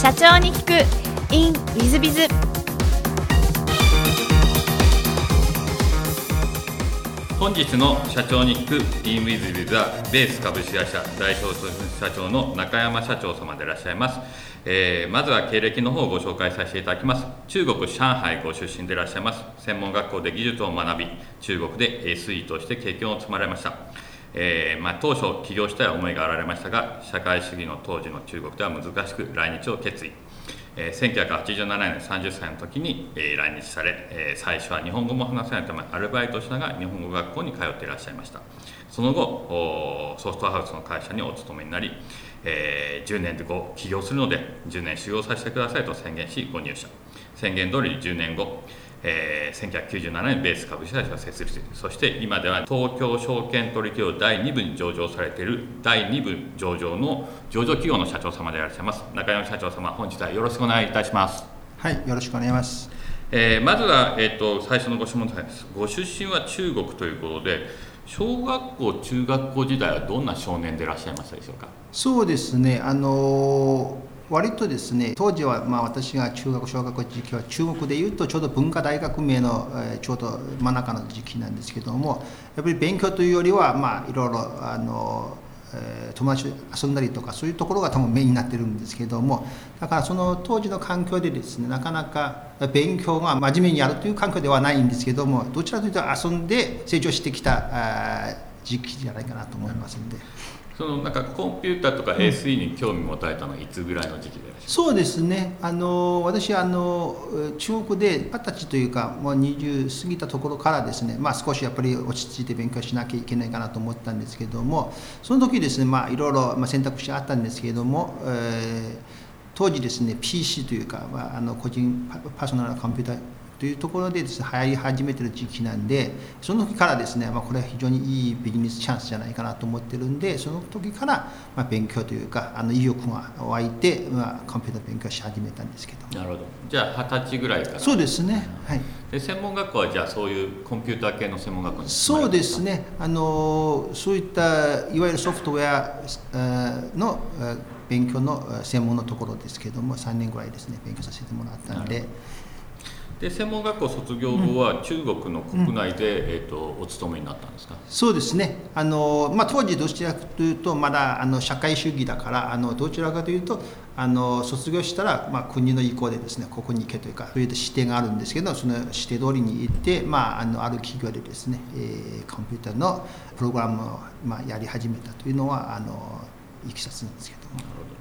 社長に聞く。In ウィズビズ本日の社長に聞く。In ウィズビズはベース株式会社代表社長の中山社長様でいらっしゃいます、えーまずは経歴の方をご紹介させていただきます。中国上海ご出身でいらっしゃいます。専門学校で技術を学び中国で SE として経験を積まれました。えーまあ、当初起業したい思いがあられましたが社会主義の当時の中国では難しく来日を決意、えー1987年30歳の時に、えー来日され、えー最初は日本語も話せないためアルバイトをしながら日本語学校に通っていらっしゃいました。その後ソフトハウスの会社にお勤めになり、えー10年でご起業するので10年修行させてくださいと宣言しご入社。宣言通り10年後えー1997年ベース株式会社が設立そして今では東京証券取引所第2部に上場されている第2部上場の上場企業の社長様でいらっしゃいます。中山社長様本日はよろしくお願いいたします、はい、よろしくお願いします。えーまずは、えー、と最初のご質問です。ご出身は中国ということで小学校中学校時代はどんな少年でいらっしゃいましたでしょうか？そうですね、あのー割とですね、当時はまあ私が中学、小学校時期は中国でいうとちょうど文化大学名の、ちょうど真ん中の時期なんですけども、やっぱり勉強というよりは、まあいろいろ、あの友達と遊んだりとかそういうところが多分メインになってるんですけどもだからその当時の環境でですねなかなか勉強が真面目にやるという環境ではないんですけどもどちらかというと遊んで成長してきた時期じゃないかなと思いますんで。そのなんかコンピューターとか SE に興味持たれたのはいつぐらいの時期でいらっしゃいますそうですね、あの私あの、中国で二十歳というか、もう20過ぎたところからですね、まあ、少しやっぱり落ち着いて勉強しなきゃいけないかなと思ったんですけども、その時ですね、まあ、いろいろまあ選択肢あったんですけれども、えー当時ですね、PC というか、まあ、あの個人パパーソナルコンピューターというところでです、ね、流行り始めてる時期なんで、その時からですね、まあ、これは非常にいいビジネスチャンスじゃないかなと思ってるんで、その時からまあ勉強というか、あの意欲が湧いて、まあ、コンピューター勉強し始めたんですけど。なるほど。じゃあ二十歳ぐらいから。そうですね、はい。で専門学校はじゃあそういうコンピューター系の専門学校にそうですね、あのそういったいわゆるソフトウェアえーのえー勉強のえー専門のところですけども、3年ぐらいですね、勉強させてもらったんで、で専門学校卒業後は中国の国内で、えー、とお勤めになったんですか？そうですね、あのまあ、当時、どちらかというと、まだあの社会主義だから、あのどちらかというと、あの卒業したら、まあ、国の意向でですね、ここに行けというか、そういう指定があるんですけど、その指定通りに行って、まあ、あのある企業でですね、えーコンピューターのプログラムを、まあ、やり始めたというのは、あのいきさつなんですけど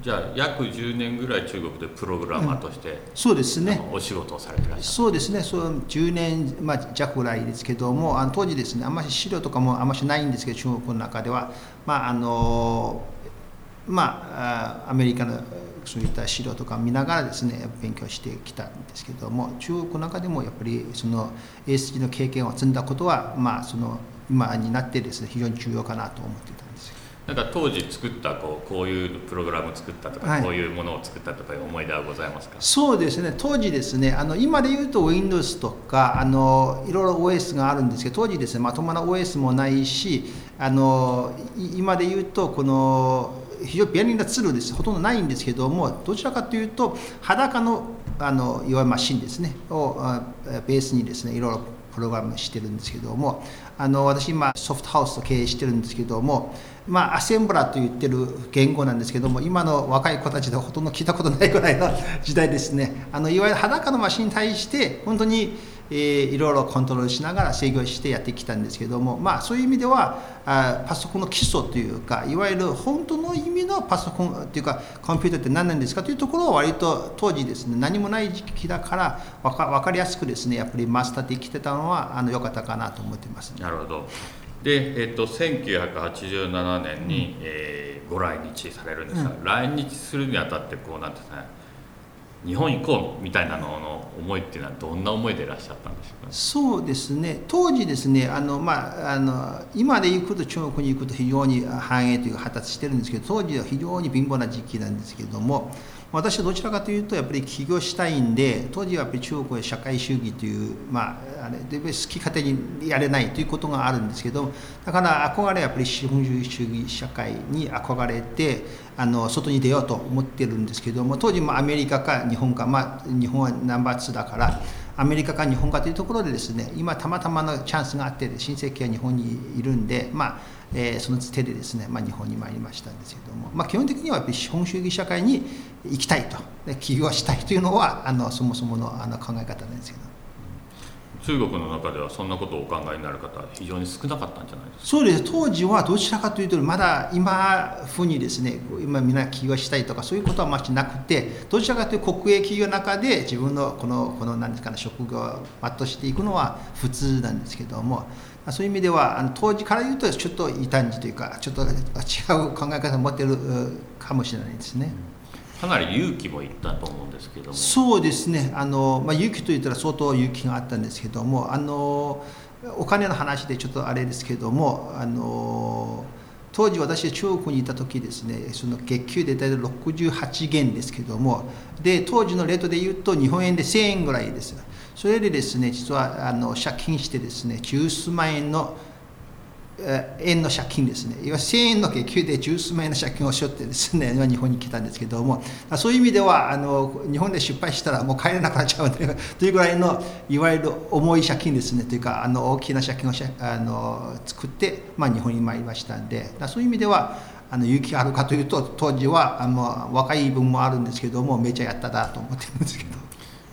じゃあ約10年ぐらい中国でプログラマーとして、そうですね。お仕事をされてらっしゃる。そうですね、そう10年、まあ、弱ぐらいですけども、あの当時ですね、あんまり資料とかもあんまりないんですけど、中国の中では、まああのまあ、あアメリカのそういった資料とか見ながらですね、勉強してきたんですけども、中国の中でもやっぱりその ASG の経験を積んだことは、まあ、その今になってですね、非常に重要かなと思っていた。なんか当時作ったこうこういうプログラムを作ったとか、はい。こういうものを作ったとかいう思い出はございますか？そうですね。当時ですねあの今で言うと Windows とかあのいろいろ OS があるんですけど当時ですねまともな OS もないしあのい今で言うとこの非常に便利なツールです。ほとんどないんですけどもどちらかというと裸のあのいわゆるマシンですね。をあベースにですねいろいろプログラムしてるんですけどもあの私今ソフトハウスを経営してるんですけどもまあアセンブラと言ってる言語なんですけども今の若い子たちではほとんど聞いたことないぐらいの時代ですね。あのいわゆる裸のマシンに対して本当に、えーいろいろコントロールしながら制御してやってきたんですけどもまあそういう意味ではあパソコンの基礎というかいわゆる本当の意味のパソコンというかコンピューターって何なんですかというところを割と当時ですね何もない時期だからわか分かりやすくですねやっぱりマスターできてたのはあの良かったかなと思ってます。なるほど。で、えっと1987年に、えーご来日されるんですが、来日するにあたってこうなんてね日本行こうみたいなのの思いっていうのはどんな思いでいらっしゃったんでしょうかそうですね。当時ですねあの、まあ、あの今で行くと中国に行くと非常に繁栄というか発達してるんですけど当時は非常に貧乏な時期なんですけれども私はどちらかというとやっぱり起業したいんで当時はやっぱり中国は社会主義というまああれで好き勝手にやれないということがあるんですけどだから憧れはやっぱり資本主義社会に憧れてあの外に出ようと思ってるんですけども当時もアメリカか日本かまあ日本はナンバー2だからアメリカか日本かというところでですね今たまたまのチャンスがあって親戚は日本にいるんでまあえー、その手でですね、まあ、日本に参りましたんですけども、まあ、基本的にはやっぱり資本主義社会に行きたいと起業したいというのはあのそもそものあの考え方なんですけど。中国の中ではそんなことをお考えになる方は非常に少なかったんじゃないですか？そうです当時はどちらかというとまだ今風にですね今みんな起業したいとかそういうことはましなくてどちらかというと国営企業の中で自分のこのこの何ですかね職業を全うしていくのは普通なんですけどもそういう意味ではあの当時から言うとちょっと異端児というかちょっと違う考え方を持ってるかもしれないですね。かなり勇気もいったと思うんですけども。そうですね。あの、まあ、勇気といったら相当勇気があったんですけどもあのお金の話でちょっとあれですけどもあの当時私中国にいた時ですねその月給で大体68元ですけどもで当時のレートで言うと日本円で1000円ぐらいです。それでですね実はあの借金してですね十数万円の円の借金ですね、いわゆる1000円の月給で十数万円の借金をしよってですね、日本に来たんですけども、そういう意味では、あの日本で失敗したらもう帰れなくなっちゃうという というぐらいの、いわゆる重い借金ですね、というか、あの大きな借金をあの作って、まあ、日本に参りましたんで、そういう意味では、あの勇気あるかというと、当時はあの若い分もあるんですけども、めちゃやったなと思ってるんですけど。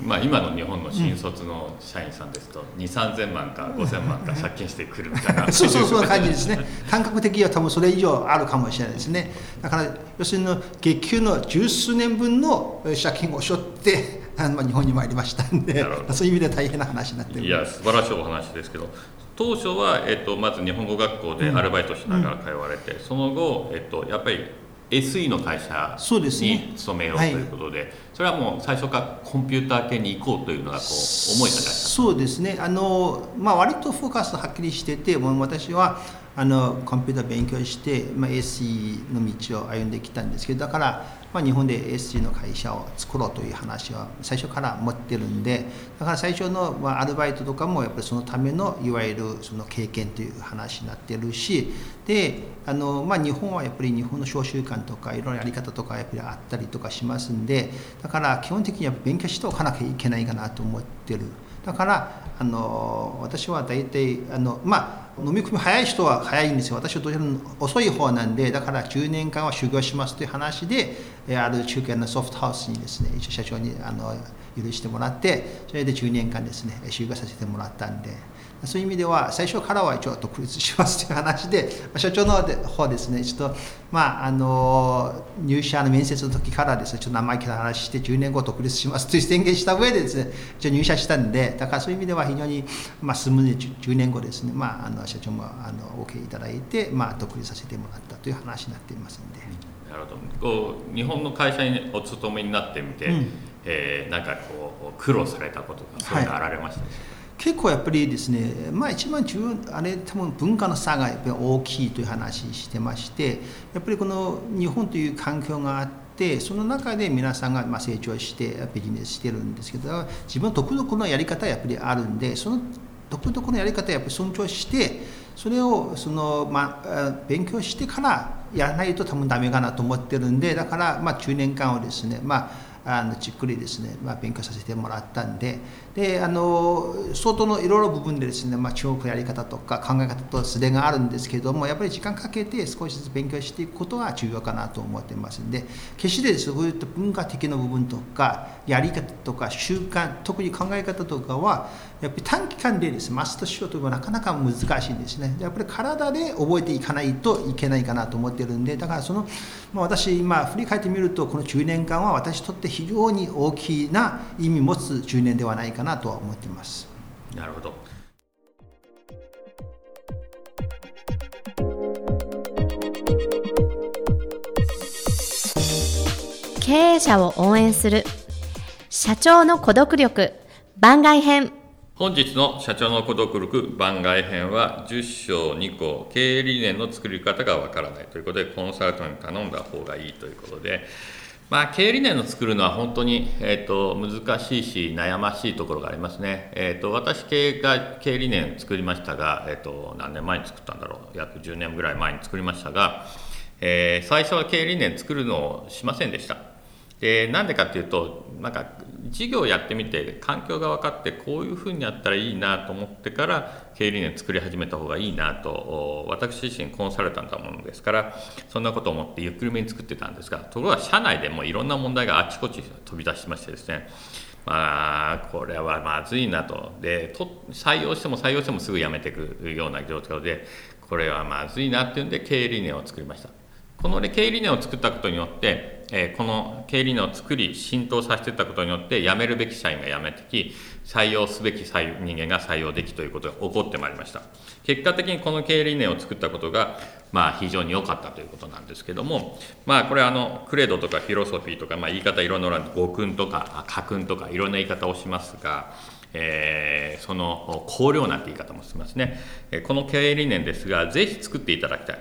まあ、今の日本の新卒の社員さんですと、2 3 0 0 0万か5000万か借金してくるみたいな。そうそうそう感じですね。感覚的には多分それ以上あるかもしれないですね。だから要するに月給の十数年分の借金を背負って あの日本に参りましたんでそういう意味で大変な話になってるいや素晴らしいお話ですけど当初は、えっと、まず日本語学校でアルバイトしながら通われて、うん、その後、えっと、やっぱり SE の会社に勤めようということで、ねはい、それはもう最初からコンピューター系に行こうというのがこう思いがそうですね。あの、まあ、割とフォーカスはっきりしててもう私はあのコンピューター勉強して、まあ、SE の道を歩んできたんですけどだからまあ、日本で SG の会社を作ろうという話は最初から持ってるんでだから最初のまアルバイトとかもやっぱりそのためのいわゆるその経験という話になってるしであの、まあ、日本はやっぱり日本の小習慣とかいろいろやり方とかやっぱりあったりとかしますんでだから基本的には勉強しておかなきゃいけないかなと思ってる。だからあの私は大体あのまあ飲み込み早い人は早いんですよ。私はどちらも遅い方なんでだから10年間は修行しますという話である中堅のソフトハウスにですね一応社長にあの許してもらってそれで10年間ですね修行させてもらったんで。そういう意味では最初からは一応独立しますという話で 社長の方ですねちょっとまああの入社の面接の時からですねちょっと生意気な話して10年後独立しますという宣言した上でですね一応入社したんでだからそういう意味では非常にまあスムーズに10年後ですねまああの社長もあの OK いただいてまあ独立させてもらったという話になっていますんで。なるほど。こう日本の会社にお勤めになってみて、うん、えー、なんかこう苦労されたことがそういうのあられましたでしょうか、はい結構やっぱりですね、まあ、一番重要あれ多分文化の差がやっぱり大きいという話してましてやっぱりこの日本という環境があってその中で皆さんがま成長してビジネスしてるんですけど自分独特のやり方やっぱりあるんでその独特のやり方やっぱり尊重してそれをその、まあ、勉強してからやらないと多分ダメかなと思ってるんでだからまあ10年間をですねまああのじっくりですね、まあ、勉強させてもらったんでであの相当のいろいろ部分でですね、まあ、中国のやり方とか考え方とすれがあるんですけどもやっぱり時間かけて少しずつ勉強していくことが重要かなと思ってますんで決してそういった文化的な部分とかやり方とか習慣特に考え方とかはやっぱり短期間でですねマスターしようというのはなかなか難しいんですね。やっぱり体で覚えていかないといけないかなと思ってるんでだからその、まあ、私今振り返ってみるとこの10年間は私にとって非常に大きな意味持つ10年ではないかなとは思っています。なるほど。経営者を応援する。社長の孤独力。番外編本日の社長の孤独力番外編は10章2項経営理念の作り方がわからないということでコンサルトに頼んだ方がいいということでまあ、経営理念を作るのは本当に、えーと、難しいし悩ましいところがありますね。えーと、私経営が経営理念を作りましたが、えーと、何年前に作ったんだろう約10年ぐらい前に作りましたが、えー、最初は経営理念作るのをしませんでした。でなんでかっていうとなんか事業をやってみて環境が分かってこういうふうにやったらいいなと思ってから経営理念作り始めた方がいいなと私自身コンサルタントなものですからそんなことを思ってゆっくりめに作ってたんですがところが社内でもいろんな問題があちこち飛び出しましてですね。まあこれはまずいなと。で採用しても採用してもすぐ辞めていくような状況でこれはまずいなっていうんで経営理念を作りました。このね経営理念を作ったことによってえこの経理の作り浸透させていったことによって辞めるべき社員が辞めてき採用すべき人間が採用できということが起こってまいりました。結果的にこの経営理念を作ったことがまあ非常に良かったということなんですけどもまあこれあのクレードとかフィロソフィーとか、まあ、言い方いろんな語訓とか家訓とかいろんな言い方をしますがえー、その考慮なんて言い方もしますね、この経営理念ですがぜひ作っていただきたい。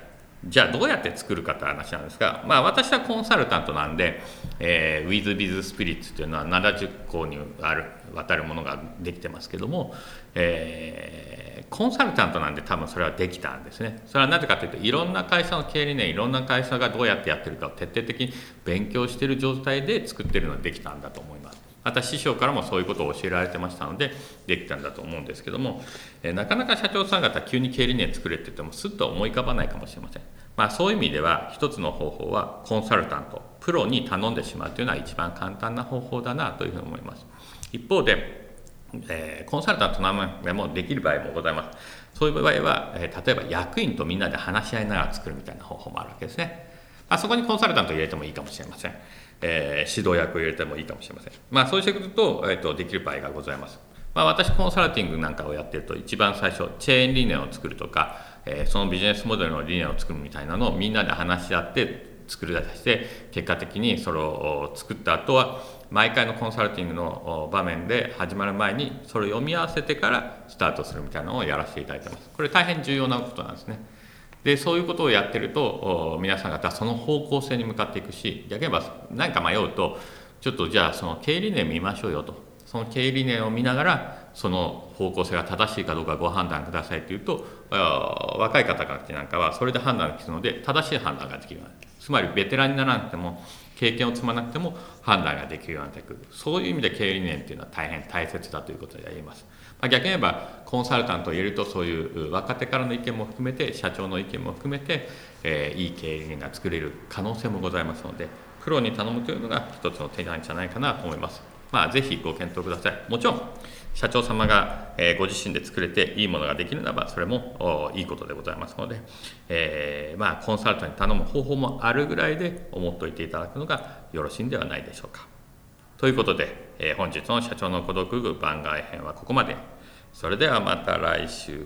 じゃあどうやって作るかって話なんですが、まあ、私はコンサルタントなんで、えー、WithBiz スピリッツというのは70個にある渡るものができてますけども、えー、コンサルタントなんで多分それはできたんですね。それはなぜかというといろんな会社の経営理念いろんな会社がどうやってやってるかを徹底的に勉強している状態で作ってるのができたんだと思います。また師匠からもそういうことを教えられてましたのでできたんだと思うんですけども、えなかなか社長さん方急に経理念作れって言ってもすっと思い浮かばないかもしれません、まあ、そういう意味では一つの方法はコンサルタントプロに頼んでしまうというのは一番簡単な方法だなというふうに思います一方で、えー、コンサルタントのでもできる場合もございますそういう場合は、えー、例えば役員とみんなで話し合いながら作るみたいな方法もあるわけですねまあ、そこにコンサルタントを入れてもいいかもしれません。えー、指導役を入れてもいいかもしれません。まあ、そうしてくると,、えーと、できる場合がございます。まあ、私、コンサルティングなんかをやってると、一番最初、チェーン理念を作るとか、えー、そのビジネスモデルの理念を作るみたいなのをみんなで話し合って作り出して結果的にそれを作った後は毎回のコンサルティングの場面で始まる前にそれを読み合わせてからスタートするみたいなのをやらせていただいてます。これ大変重要なことなんですね。でそういうことをやってると皆さん方その方向性に向かっていくし逆に言えば何か迷うとちょっとじゃあその経営理念見ましょうよと。その経営理念を見ながらその方向性が正しいかどうかご判断くださいというと若い方たちなんかはそれで判断できるので正しい判断ができるようになるつまりベテランにならなくても経験を積まなくても判断ができるようになってくるそういう意味で経営理念っていうのは大変大切だということであります。まあ、逆に言えばコンサルタントを入れるとそういう若手からの意見も含めて社長の意見も含めて、えー、いい経営が作れる可能性もございますのでプロに頼むというのが一つの手なんじゃないかなと思います。まあ、ぜひご検討ください。もちろん社長様が、え、ご自身で作れていいものができるならばそれもいいことでございますので、えー、まあ、コンサルタントに頼む方法もあるぐらいで思っておいていただくのがよろしいんではないでしょうか。ということで、えー、本日の社長の孤独具番外編はここまで。それではまた来週。